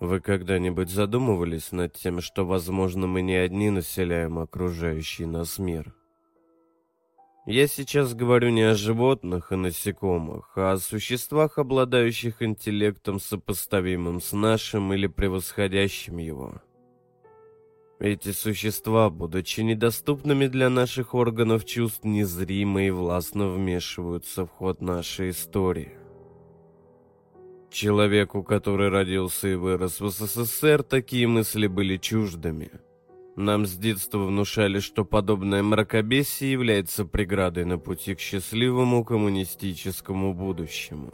Вы когда-нибудь задумывались над тем, что, возможно, мы не одни населяем окружающий нас мир? Я сейчас говорю не о животных и насекомых, а о существах, обладающих интеллектом, сопоставимым с нашим или превосходящим его. Эти существа, будучи недоступными для наших органов чувств, незримо и властно вмешиваются в ход нашей истории. Человеку, который родился и вырос в СССР, такие мысли были чуждыми. Нам с детства внушали, что подобное мракобесие является преградой на пути к счастливому коммунистическому будущему.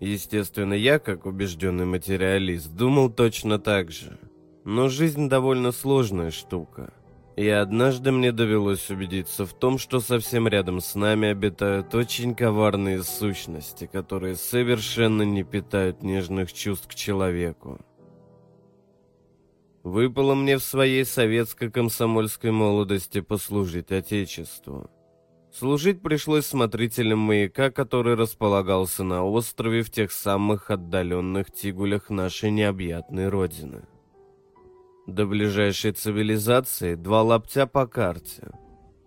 Естественно, я, как убежденный материалист, думал точно так же. Но жизнь довольно сложная штука – и однажды мне довелось убедиться в том, что совсем рядом с нами обитают очень коварные сущности, которые совершенно не питают нежных чувств к человеку. Выпало мне в своей советско-комсомольской молодости послужить Отечеству. Служить пришлось смотрителем маяка, который располагался на острове в тех самых отдаленных тигулях нашей необъятной родины. До ближайшей цивилизации два лаптя по карте.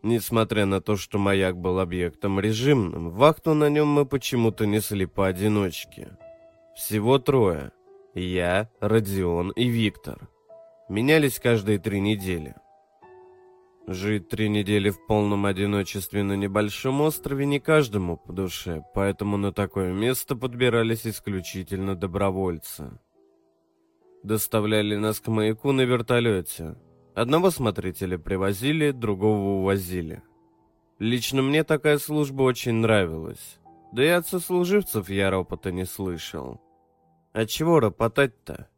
Несмотря на то, что маяк был объектом режимным, вахту на нем мы почему-то несли поодиночке. Всего трое. Я, Родион и Виктор. Менялись каждые три недели. Жить три недели в полном одиночестве на небольшом острове не каждому по душе, поэтому на такое место подбирались исключительно добровольцы доставляли нас к маяку на вертолете. Одного смотрителя привозили, другого увозили. Лично мне такая служба очень нравилась. Да и от сослуживцев я ропота не слышал. А чего ропотать-то?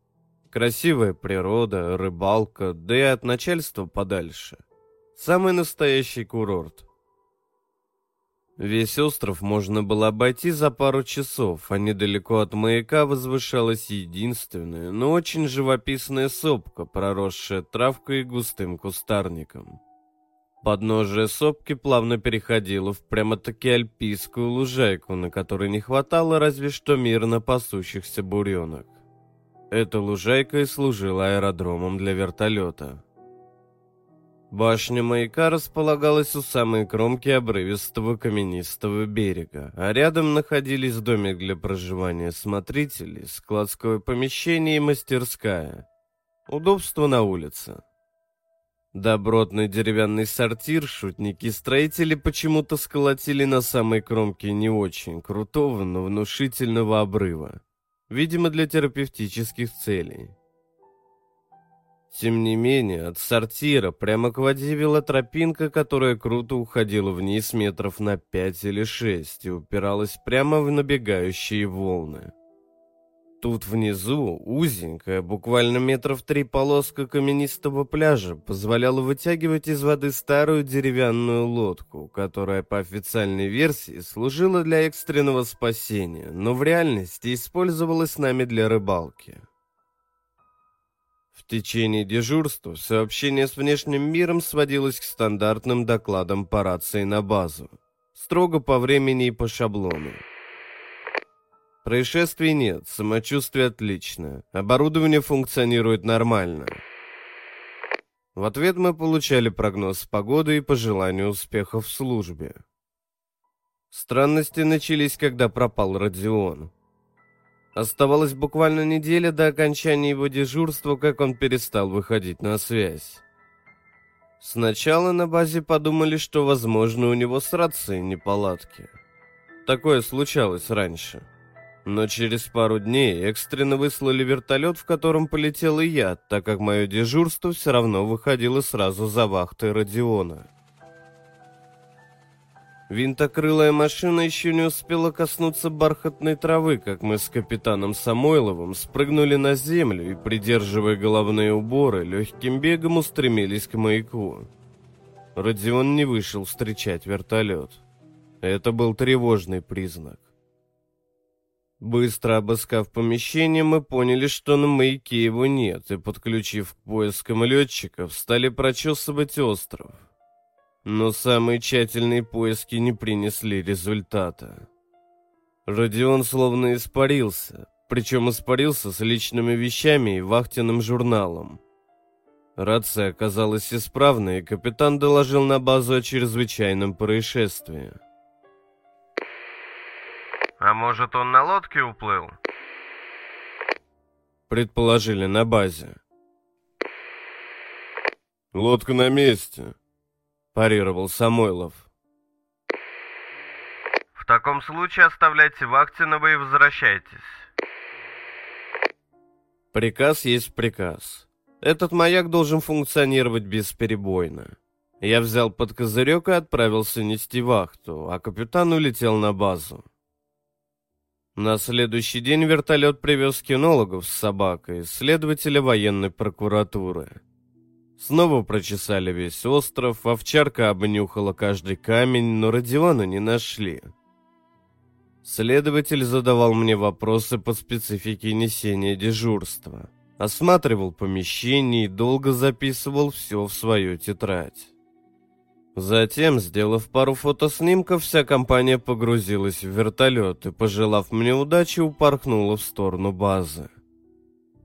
Красивая природа, рыбалка, да и от начальства подальше. Самый настоящий курорт. Весь остров можно было обойти за пару часов, а недалеко от маяка возвышалась единственная, но очень живописная сопка, проросшая травкой и густым кустарником. Подножие сопки плавно переходило в прямо-таки альпийскую лужайку, на которой не хватало разве что мирно пасущихся буренок. Эта лужайка и служила аэродромом для вертолета. Башня маяка располагалась у самой кромки обрывистого каменистого берега, а рядом находились домик для проживания смотрителей, складское помещение и мастерская. Удобство на улице. Добротный деревянный сортир шутники-строители почему-то сколотили на самой кромке не очень крутого, но внушительного обрыва. Видимо, для терапевтических целей. Тем не менее, от сортира прямо к воде вела тропинка, которая круто уходила вниз метров на пять или шесть и упиралась прямо в набегающие волны. Тут внизу узенькая, буквально метров три полоска каменистого пляжа позволяла вытягивать из воды старую деревянную лодку, которая по официальной версии служила для экстренного спасения, но в реальности использовалась нами для рыбалки. В течение дежурства сообщение с внешним миром сводилось к стандартным докладам по рации на базу. Строго по времени и по шаблону. Происшествий нет, самочувствие отличное, оборудование функционирует нормально. В ответ мы получали прогноз погоды и пожелания успехов в службе. Странности начались, когда пропал Родион. Оставалась буквально неделя до окончания его дежурства, как он перестал выходить на связь. Сначала на базе подумали, что, возможно, у него с рацией неполадки. Такое случалось раньше. Но через пару дней экстренно выслали вертолет, в котором полетел и я, так как мое дежурство все равно выходило сразу за вахтой Родиона. Винтокрылая машина еще не успела коснуться бархатной травы, как мы с капитаном Самойловым спрыгнули на землю и, придерживая головные уборы, легким бегом устремились к маяку. Родион не вышел встречать вертолет. Это был тревожный признак. Быстро обыскав помещение, мы поняли, что на маяке его нет, и, подключив к поискам летчиков, стали прочесывать остров. Но самые тщательные поиски не принесли результата. Родион словно испарился. причем испарился с личными вещами и вахтенным журналом. Рация оказалась исправной, и капитан доложил на базу о чрезвычайном происшествии. «А может, он на лодке уплыл?» Предположили на базе. «Лодка на месте», – парировал Самойлов. «В таком случае оставляйте Вахтинова и возвращайтесь». Приказ есть приказ. Этот маяк должен функционировать бесперебойно. Я взял под козырек и отправился нести вахту, а капитан улетел на базу. На следующий день вертолет привез кинологов с собакой, следователя военной прокуратуры. Снова прочесали весь остров, овчарка обнюхала каждый камень, но Родиона не нашли. Следователь задавал мне вопросы по специфике несения дежурства. Осматривал помещение и долго записывал все в свою тетрадь. Затем, сделав пару фотоснимков, вся компания погрузилась в вертолет и, пожелав мне удачи, упорхнула в сторону базы.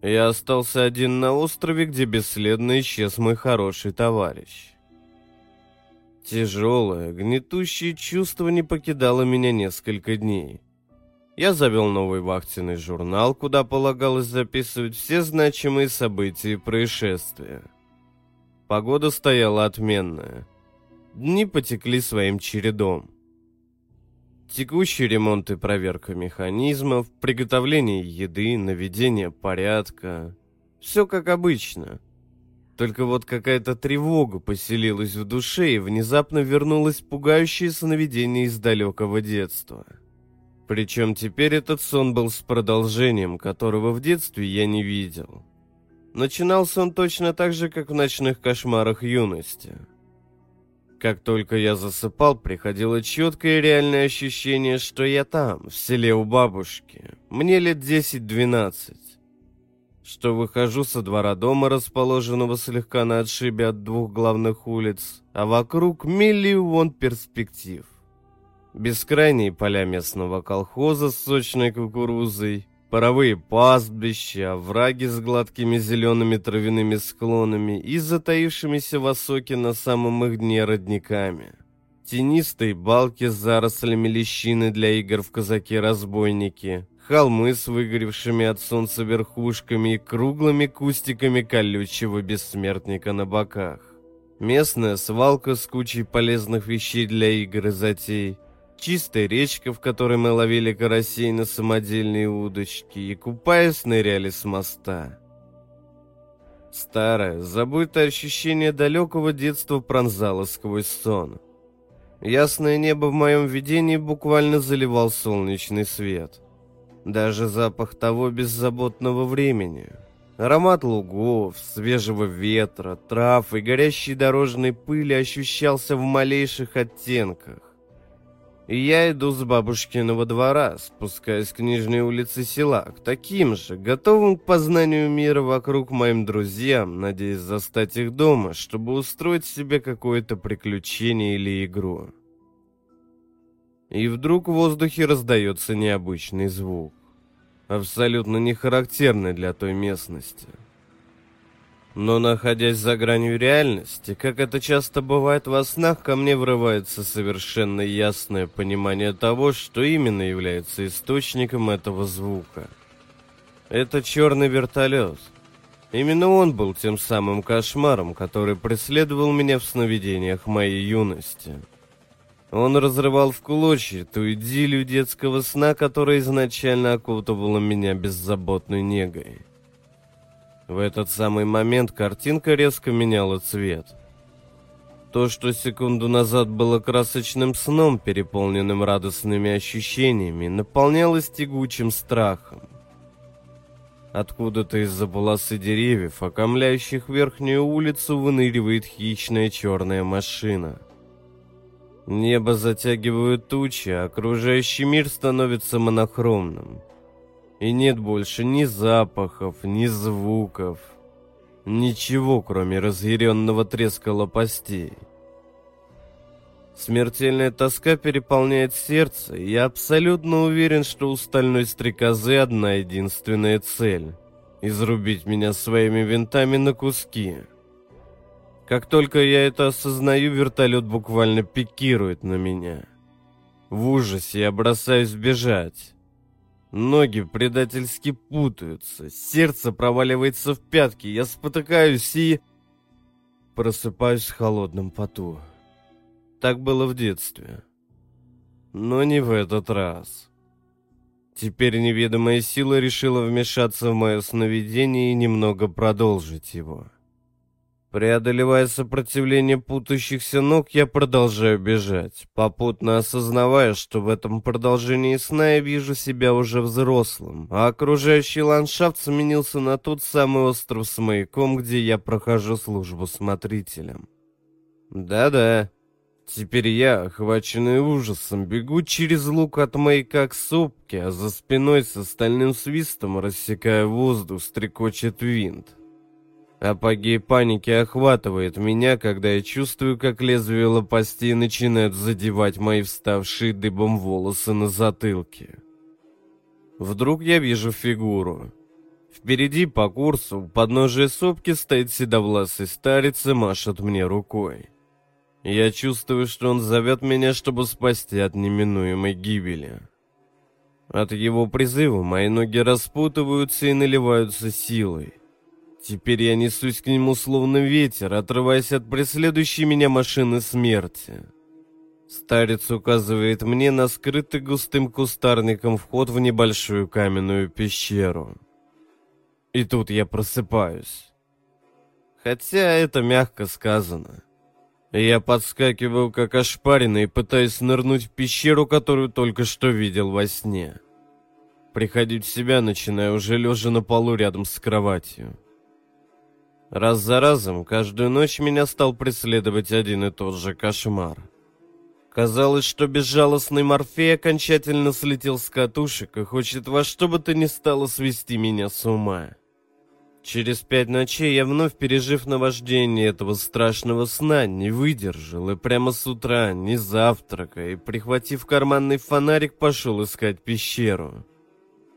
Я остался один на острове, где бесследно исчез мой хороший товарищ. Тяжелое, гнетущее чувство не покидало меня несколько дней. Я завел новый вахтенный журнал, куда полагалось записывать все значимые события и происшествия. Погода стояла отменная. Дни потекли своим чередом. Текущий ремонт и проверка механизмов, приготовление еды, наведение порядка. Все как обычно. Только вот какая-то тревога поселилась в душе и внезапно вернулось пугающее сновидение из далекого детства. Причем теперь этот сон был с продолжением, которого в детстве я не видел. Начинался он точно так же, как в ночных кошмарах юности. Как только я засыпал, приходило четкое реальное ощущение, что я там, в селе у бабушки. Мне лет 10-12 что выхожу со двора дома, расположенного слегка на отшибе от двух главных улиц, а вокруг миллион перспектив. Бескрайние поля местного колхоза с сочной кукурузой, паровые пастбища, овраги с гладкими зелеными травяными склонами и затаившимися в осоке на самом их дне родниками. Тенистые балки с зарослями лещины для игр в казаки-разбойники, холмы с выгоревшими от солнца верхушками и круглыми кустиками колючего бессмертника на боках. Местная свалка с кучей полезных вещей для игр и затей. Чистая речка, в которой мы ловили карасей на самодельные удочки и, купаясь, ныряли с моста. Старое, забытое ощущение далекого детства пронзало сквозь сон. Ясное небо в моем видении буквально заливал солнечный свет – даже запах того беззаботного времени. Аромат лугов, свежего ветра, трав и горящей дорожной пыли ощущался в малейших оттенках. И я иду с бабушкиного двора, спускаясь к нижней улице села, к таким же, готовым к познанию мира вокруг моим друзьям, надеясь застать их дома, чтобы устроить себе какое-то приключение или игру. И вдруг в воздухе раздается необычный звук абсолютно не характерны для той местности. Но находясь за гранью реальности, как это часто бывает во снах, ко мне врывается совершенно ясное понимание того, что именно является источником этого звука. Это черный вертолет. Именно он был тем самым кошмаром, который преследовал меня в сновидениях моей юности. Он разрывал в клочья ту идиллию детского сна, которая изначально окутывала меня беззаботной негой. В этот самый момент картинка резко меняла цвет. То, что секунду назад было красочным сном, переполненным радостными ощущениями, наполнялось тягучим страхом. Откуда-то из-за полосы деревьев, окомляющих верхнюю улицу, выныривает хищная черная машина — Небо затягивают тучи, а окружающий мир становится монохромным. И нет больше ни запахов, ни звуков. Ничего, кроме разъяренного треска лопастей. Смертельная тоска переполняет сердце, и я абсолютно уверен, что у стальной стрекозы одна единственная цель — изрубить меня своими винтами на куски. Как только я это осознаю, вертолет буквально пикирует на меня. В ужасе я бросаюсь бежать. Ноги предательски путаются, сердце проваливается в пятки, я спотыкаюсь и... Просыпаюсь в холодном поту. Так было в детстве. Но не в этот раз. Теперь неведомая сила решила вмешаться в мое сновидение и немного продолжить его. Преодолевая сопротивление путающихся ног, я продолжаю бежать, попутно осознавая, что в этом продолжении сна я вижу себя уже взрослым, а окружающий ландшафт сменился на тот самый остров с маяком, где я прохожу службу смотрителем. Да-да, теперь я, охваченный ужасом, бегу через лук от маяка к сопке, а за спиной с остальным свистом, рассекая воздух, стрекочет винт. Апогей паники охватывает меня, когда я чувствую, как лезвие лопастей начинают задевать мои вставшие дыбом волосы на затылке. Вдруг я вижу фигуру. Впереди по курсу, у подножия сопки, стоит седовласый старец и машет мне рукой. Я чувствую, что он зовет меня, чтобы спасти от неминуемой гибели. От его призыва мои ноги распутываются и наливаются силой. Теперь я несусь к нему словно ветер, отрываясь от преследующей меня машины смерти. Старец указывает мне на скрытый густым кустарником вход в небольшую каменную пещеру. И тут я просыпаюсь. Хотя это мягко сказано. Я подскакиваю как ошпаренный и пытаюсь нырнуть в пещеру, которую только что видел во сне. Приходить в себя начинаю уже лежа на полу рядом с кроватью. Раз за разом, каждую ночь меня стал преследовать один и тот же кошмар. Казалось, что безжалостный Морфей окончательно слетел с катушек и хочет во что бы то ни стало свести меня с ума. Через пять ночей я вновь, пережив наваждение этого страшного сна, не выдержал и прямо с утра, не завтрака, и прихватив карманный фонарик, пошел искать пещеру.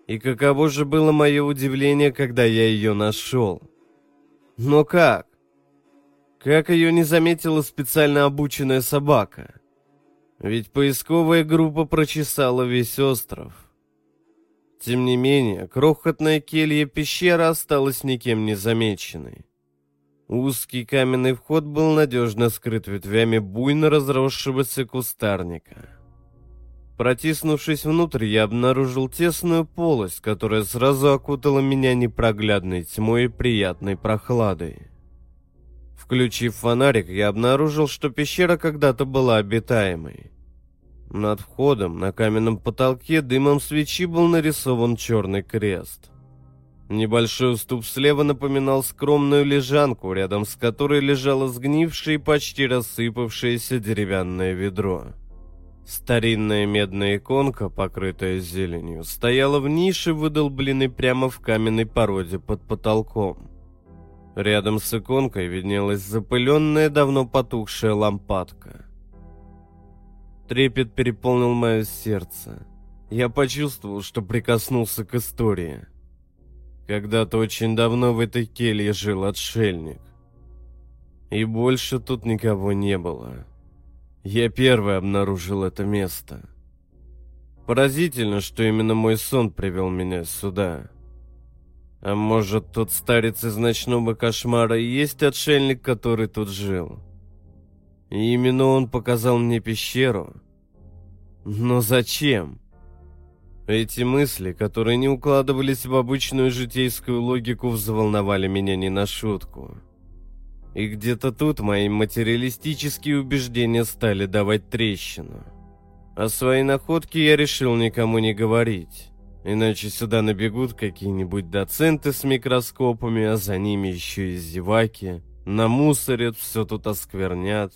И каково же было мое удивление, когда я ее нашел. Но как? Как ее не заметила специально обученная собака? Ведь поисковая группа прочесала весь остров. Тем не менее, крохотная келья пещера осталась никем не замеченной. Узкий каменный вход был надежно скрыт ветвями буйно разросшегося кустарника. Протиснувшись внутрь, я обнаружил тесную полость, которая сразу окутала меня непроглядной тьмой и приятной прохладой. Включив фонарик, я обнаружил, что пещера когда-то была обитаемой. Над входом на каменном потолке дымом свечи был нарисован черный крест. Небольшой уступ слева напоминал скромную лежанку, рядом с которой лежало сгнившее и почти рассыпавшееся деревянное ведро. Старинная медная иконка, покрытая зеленью, стояла в нише, выдолбленной прямо в каменной породе под потолком. Рядом с иконкой виднелась запыленная, давно потухшая лампадка. Трепет переполнил мое сердце. Я почувствовал, что прикоснулся к истории. Когда-то очень давно в этой келье жил отшельник. И больше тут никого не было. Я первый обнаружил это место. Поразительно, что именно мой сон привел меня сюда. А может, тот старец из ночного кошмара и есть отшельник, который тут жил? И именно он показал мне пещеру? Но зачем? Эти мысли, которые не укладывались в обычную житейскую логику, взволновали меня не на шутку. И где-то тут мои материалистические убеждения стали давать трещину. О своей находке я решил никому не говорить. Иначе сюда набегут какие-нибудь доценты с микроскопами, а за ними еще и зеваки. Намусорят, все тут осквернят.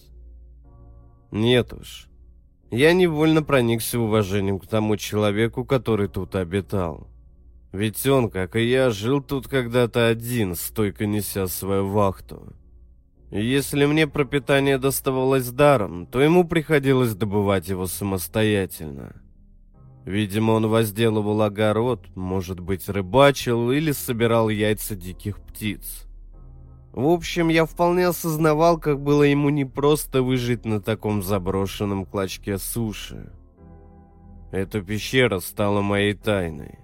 Нет уж. Я невольно проникся уважением к тому человеку, который тут обитал. Ведь он, как и я, жил тут когда-то один, стойко неся свою вахту. Если мне пропитание доставалось даром, то ему приходилось добывать его самостоятельно. Видимо, он возделывал огород, может быть, рыбачил или собирал яйца диких птиц. В общем, я вполне осознавал, как было ему непросто выжить на таком заброшенном клочке суши. Эта пещера стала моей тайной.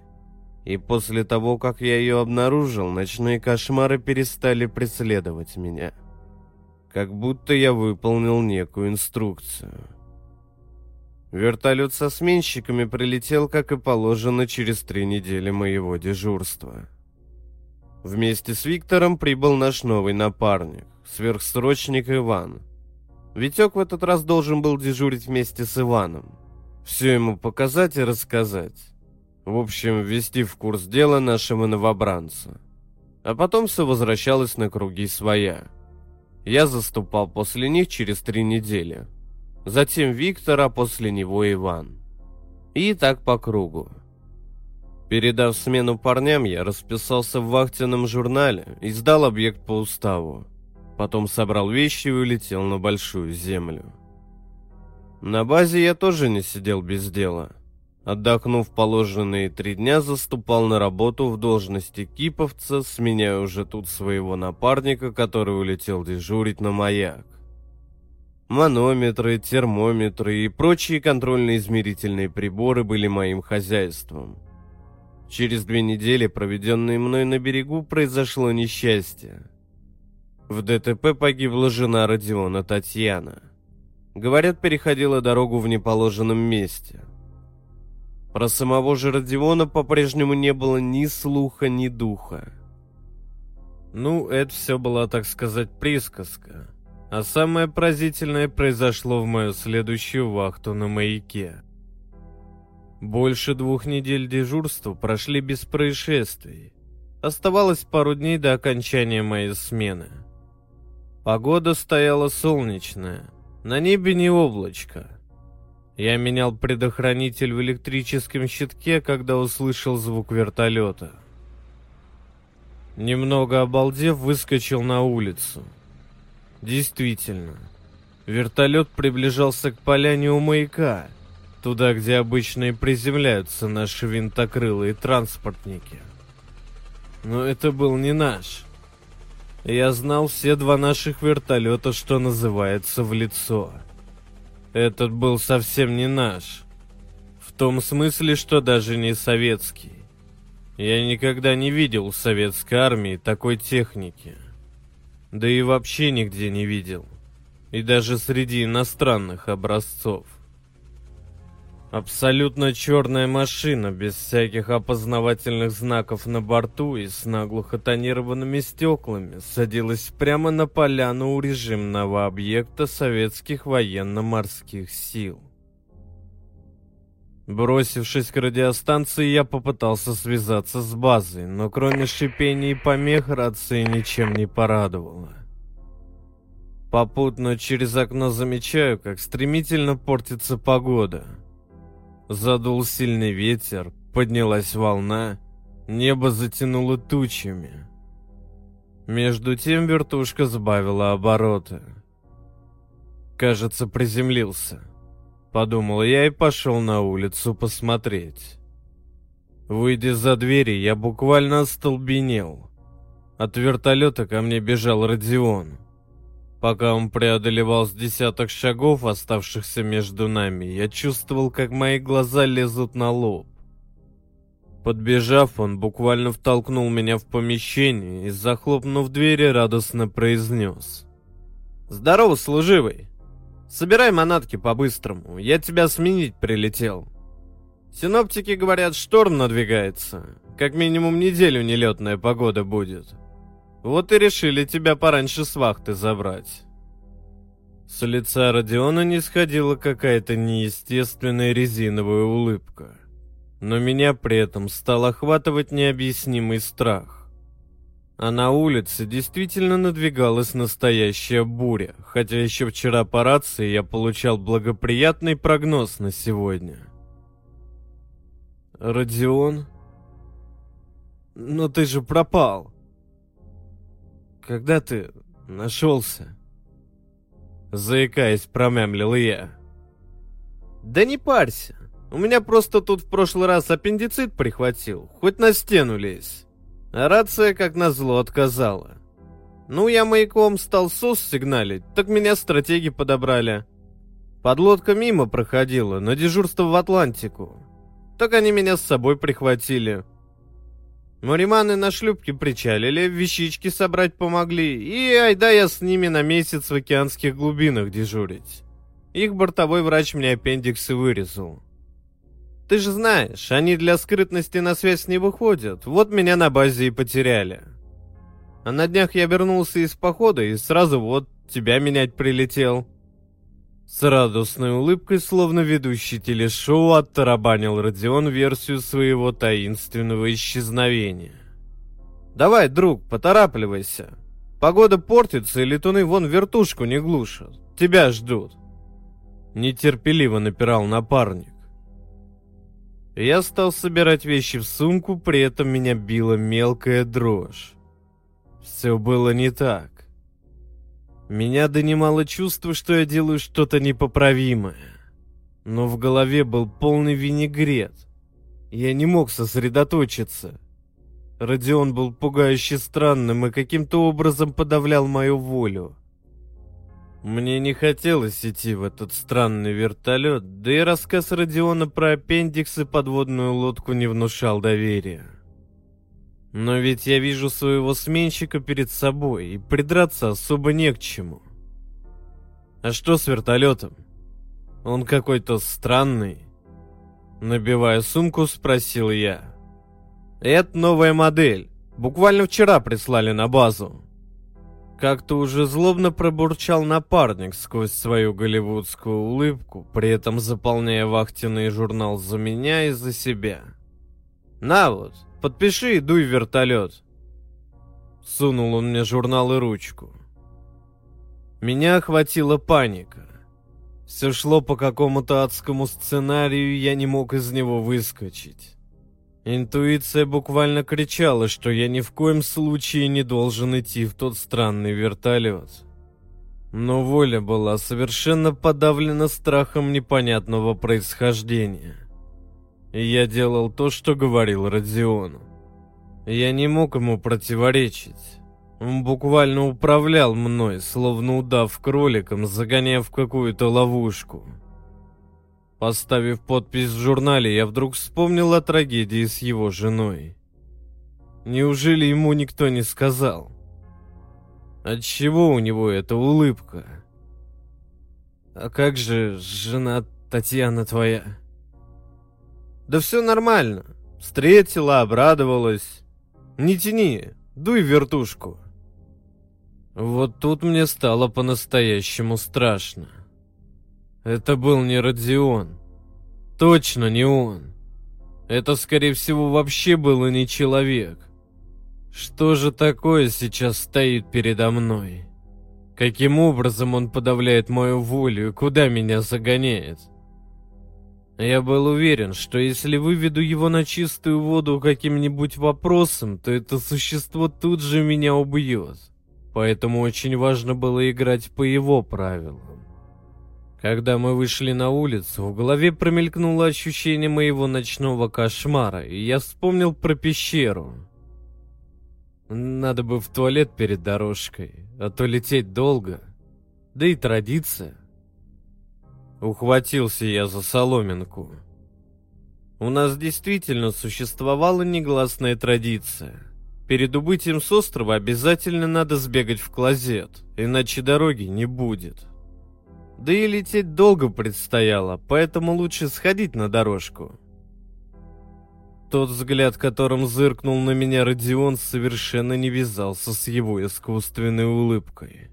И после того, как я ее обнаружил, ночные кошмары перестали преследовать меня. Как будто я выполнил некую инструкцию. Вертолет со сменщиками прилетел, как и положено, через три недели моего дежурства. Вместе с Виктором прибыл наш новый напарник, сверхсрочник Иван. Витек в этот раз должен был дежурить вместе с Иваном. Все ему показать и рассказать. В общем, ввести в курс дела нашего новобранца. А потом все возвращалось на круги своя. Я заступал после них через три недели – затем Виктор, а после него Иван. И так по кругу. Передав смену парням, я расписался в вахтенном журнале и сдал объект по уставу. Потом собрал вещи и улетел на большую землю. На базе я тоже не сидел без дела. Отдохнув положенные три дня, заступал на работу в должности киповца, сменяя уже тут своего напарника, который улетел дежурить на маяк. Манометры, термометры и прочие контрольно-измерительные приборы были моим хозяйством. Через две недели, проведенные мной на берегу, произошло несчастье. В ДТП погибла жена Родиона Татьяна. Говорят, переходила дорогу в неположенном месте. Про самого же Родиона по-прежнему не было ни слуха, ни духа. Ну, это все была, так сказать, присказка. А самое поразительное произошло в мою следующую вахту на маяке. Больше двух недель дежурства прошли без происшествий. Оставалось пару дней до окончания моей смены. Погода стояла солнечная, на небе не облачко. Я менял предохранитель в электрическом щитке, когда услышал звук вертолета. Немного обалдев, выскочил на улицу – Действительно, вертолет приближался к поляне у маяка, туда, где обычно и приземляются наши винтокрылые транспортники. Но это был не наш. Я знал все два наших вертолета, что называется, в лицо. Этот был совсем не наш. В том смысле, что даже не советский. Я никогда не видел в советской армии такой техники. Да и вообще нигде не видел. И даже среди иностранных образцов. Абсолютно черная машина, без всяких опознавательных знаков на борту и с наглухо тонированными стеклами, садилась прямо на поляну у режимного объекта советских военно-морских сил. Бросившись к радиостанции, я попытался связаться с базой, но кроме шипения и помех рация ничем не порадовала. Попутно через окно замечаю, как стремительно портится погода. Задул сильный ветер, поднялась волна, небо затянуло тучами. Между тем вертушка сбавила обороты. Кажется, приземлился. Подумал я и пошел на улицу посмотреть. Выйдя за двери, я буквально остолбенел. От вертолета ко мне бежал Родион. Пока он преодолевал с десяток шагов, оставшихся между нами, я чувствовал, как мои глаза лезут на лоб. Подбежав, он буквально втолкнул меня в помещение и, захлопнув двери, радостно произнес. «Здорово, служивый! Собирай манатки по-быстрому, я тебя сменить прилетел. Синоптики говорят, шторм надвигается. Как минимум неделю нелетная погода будет. Вот и решили тебя пораньше с вахты забрать. С лица Родиона не сходила какая-то неестественная резиновая улыбка. Но меня при этом стал охватывать необъяснимый страх. А на улице действительно надвигалась настоящая буря, хотя еще вчера по рации я получал благоприятный прогноз на сегодня. Родион? Но ты же пропал. Когда ты нашелся? Заикаясь, промямлил я. Да не парься. У меня просто тут в прошлый раз аппендицит прихватил. Хоть на стену лезь. А рация, как назло, отказала. Ну, я маяком стал СОС сигналить, так меня стратеги подобрали. Подлодка мимо проходила, на дежурство в Атлантику. Так они меня с собой прихватили. Мариманы на шлюпке причалили, вещички собрать помогли, и айда я с ними на месяц в океанских глубинах дежурить. Их бортовой врач мне аппендиксы вырезал. Ты же знаешь, они для скрытности на связь не выходят, вот меня на базе и потеряли. А на днях я вернулся из похода и сразу вот тебя менять прилетел. С радостной улыбкой, словно ведущий телешоу, оттарабанил Родион версию своего таинственного исчезновения. «Давай, друг, поторапливайся. Погода портится, и летуны вон вертушку не глушат. Тебя ждут». Нетерпеливо напирал напарник. Я стал собирать вещи в сумку, при этом меня била мелкая дрожь. Все было не так. Меня донимало чувство, что я делаю что-то непоправимое. Но в голове был полный винегрет. Я не мог сосредоточиться. Родион был пугающе странным и каким-то образом подавлял мою волю. Мне не хотелось идти в этот странный вертолет, да и рассказ Родиона про аппендикс и подводную лодку не внушал доверия. Но ведь я вижу своего сменщика перед собой, и придраться особо не к чему. А что с вертолетом? Он какой-то странный. Набивая сумку, спросил я. Это новая модель. Буквально вчера прислали на базу. Как-то уже злобно пробурчал напарник сквозь свою голливудскую улыбку, при этом заполняя вахтенный журнал за меня и за себя. «На вот, Подпиши и дуй в вертолет. Сунул он мне журнал и ручку. Меня охватила паника. Все шло по какому-то адскому сценарию, я не мог из него выскочить. Интуиция буквально кричала, что я ни в коем случае не должен идти в тот странный вертолет. Но воля была совершенно подавлена страхом непонятного происхождения. Я делал то, что говорил Родиону. Я не мог ему противоречить. Он буквально управлял мной, словно удав кроликом, загоняя в какую-то ловушку. Поставив подпись в журнале, я вдруг вспомнил о трагедии с его женой. Неужели ему никто не сказал? Отчего у него эта улыбка? А как же жена Татьяна твоя? Да все нормально. Встретила, обрадовалась. Не тяни, дуй в вертушку. Вот тут мне стало по-настоящему страшно. Это был не Родион. Точно не он. Это, скорее всего, вообще было не человек. Что же такое сейчас стоит передо мной? Каким образом он подавляет мою волю и куда меня загоняет? Я был уверен, что если выведу его на чистую воду каким-нибудь вопросом, то это существо тут же меня убьет. Поэтому очень важно было играть по его правилам. Когда мы вышли на улицу, в голове промелькнуло ощущение моего ночного кошмара, и я вспомнил про пещеру. Надо бы в туалет перед дорожкой, а то лететь долго. Да и традиция. Ухватился я за соломинку. У нас действительно существовала негласная традиция. Перед убытием с острова обязательно надо сбегать в клозет, иначе дороги не будет. Да и лететь долго предстояло, поэтому лучше сходить на дорожку. Тот взгляд, которым зыркнул на меня Родион, совершенно не вязался с его искусственной улыбкой.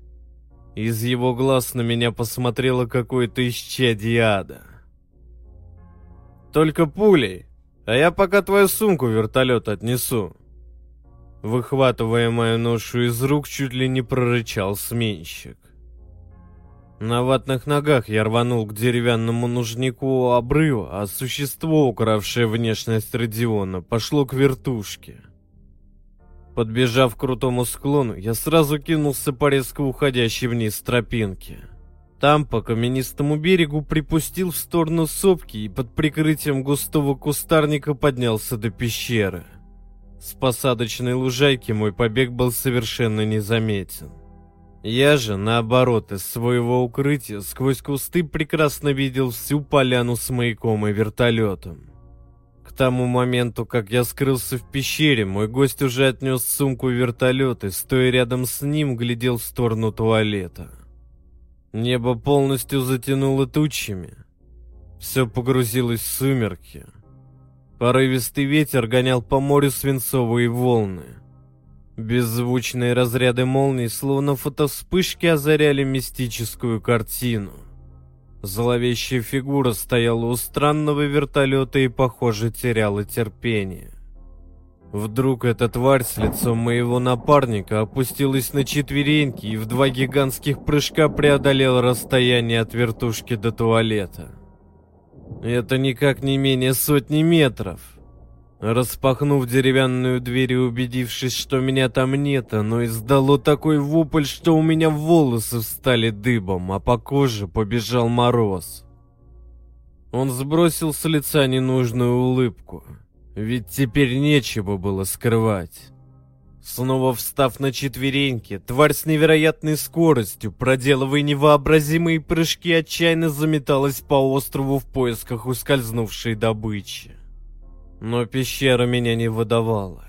Из его глаз на меня посмотрело какое-то исчадие ада. «Только пулей, а я пока твою сумку в вертолет отнесу». Выхватывая мою ношу из рук, чуть ли не прорычал сменщик. На ватных ногах я рванул к деревянному нужнику обрыва, а существо, укравшее внешность Родиона, пошло к вертушке. Подбежав к крутому склону, я сразу кинулся по резко уходящей вниз тропинке. Там по каменистому берегу припустил в сторону сопки и под прикрытием густого кустарника поднялся до пещеры. С посадочной лужайки мой побег был совершенно незаметен. Я же, наоборот, из своего укрытия сквозь кусты прекрасно видел всю поляну с маяком и вертолетом. К тому моменту, как я скрылся в пещере, мой гость уже отнес сумку в вертолет и, стоя рядом с ним, глядел в сторону туалета. Небо полностью затянуло тучами. Все погрузилось в сумерки. Порывистый ветер гонял по морю свинцовые волны. Беззвучные разряды молний, словно фотовспышки, озаряли мистическую картину. Зловещая фигура стояла у странного вертолета и, похоже, теряла терпение. Вдруг эта тварь с лицом моего напарника опустилась на четвереньки и в два гигантских прыжка преодолела расстояние от вертушки до туалета. Это никак не менее сотни метров. Распахнув деревянную дверь и убедившись, что меня там нет, оно издало такой вопль, что у меня волосы встали дыбом, а по коже побежал мороз. Он сбросил с лица ненужную улыбку. Ведь теперь нечего было скрывать. Снова встав на четвереньки, тварь с невероятной скоростью, проделывая невообразимые прыжки, отчаянно заметалась по острову в поисках ускользнувшей добычи. Но пещера меня не выдавала.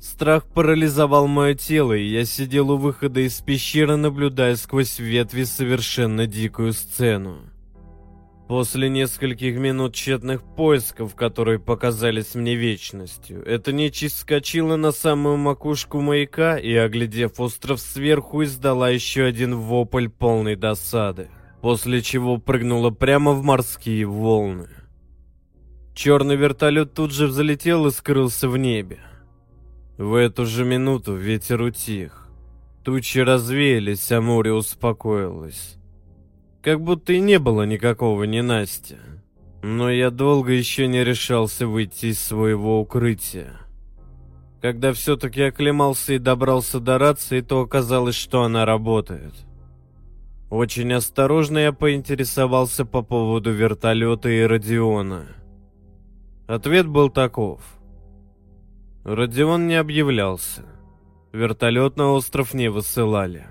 Страх парализовал мое тело, и я сидел у выхода из пещеры, наблюдая сквозь ветви совершенно дикую сцену. После нескольких минут тщетных поисков, которые показались мне вечностью, эта нечисть скочила на самую макушку маяка и, оглядев остров сверху, издала еще один вопль полной досады, после чего прыгнула прямо в морские волны. Черный вертолет тут же взлетел и скрылся в небе. В эту же минуту ветер утих. Тучи развеялись, а море успокоилось. Как будто и не было никакого ненастья. Но я долго еще не решался выйти из своего укрытия. Когда все-таки оклемался и добрался до рации, то оказалось, что она работает. Очень осторожно я поинтересовался по поводу вертолета и Родиона. Ответ был таков. Родион не объявлялся. Вертолет на остров не высылали.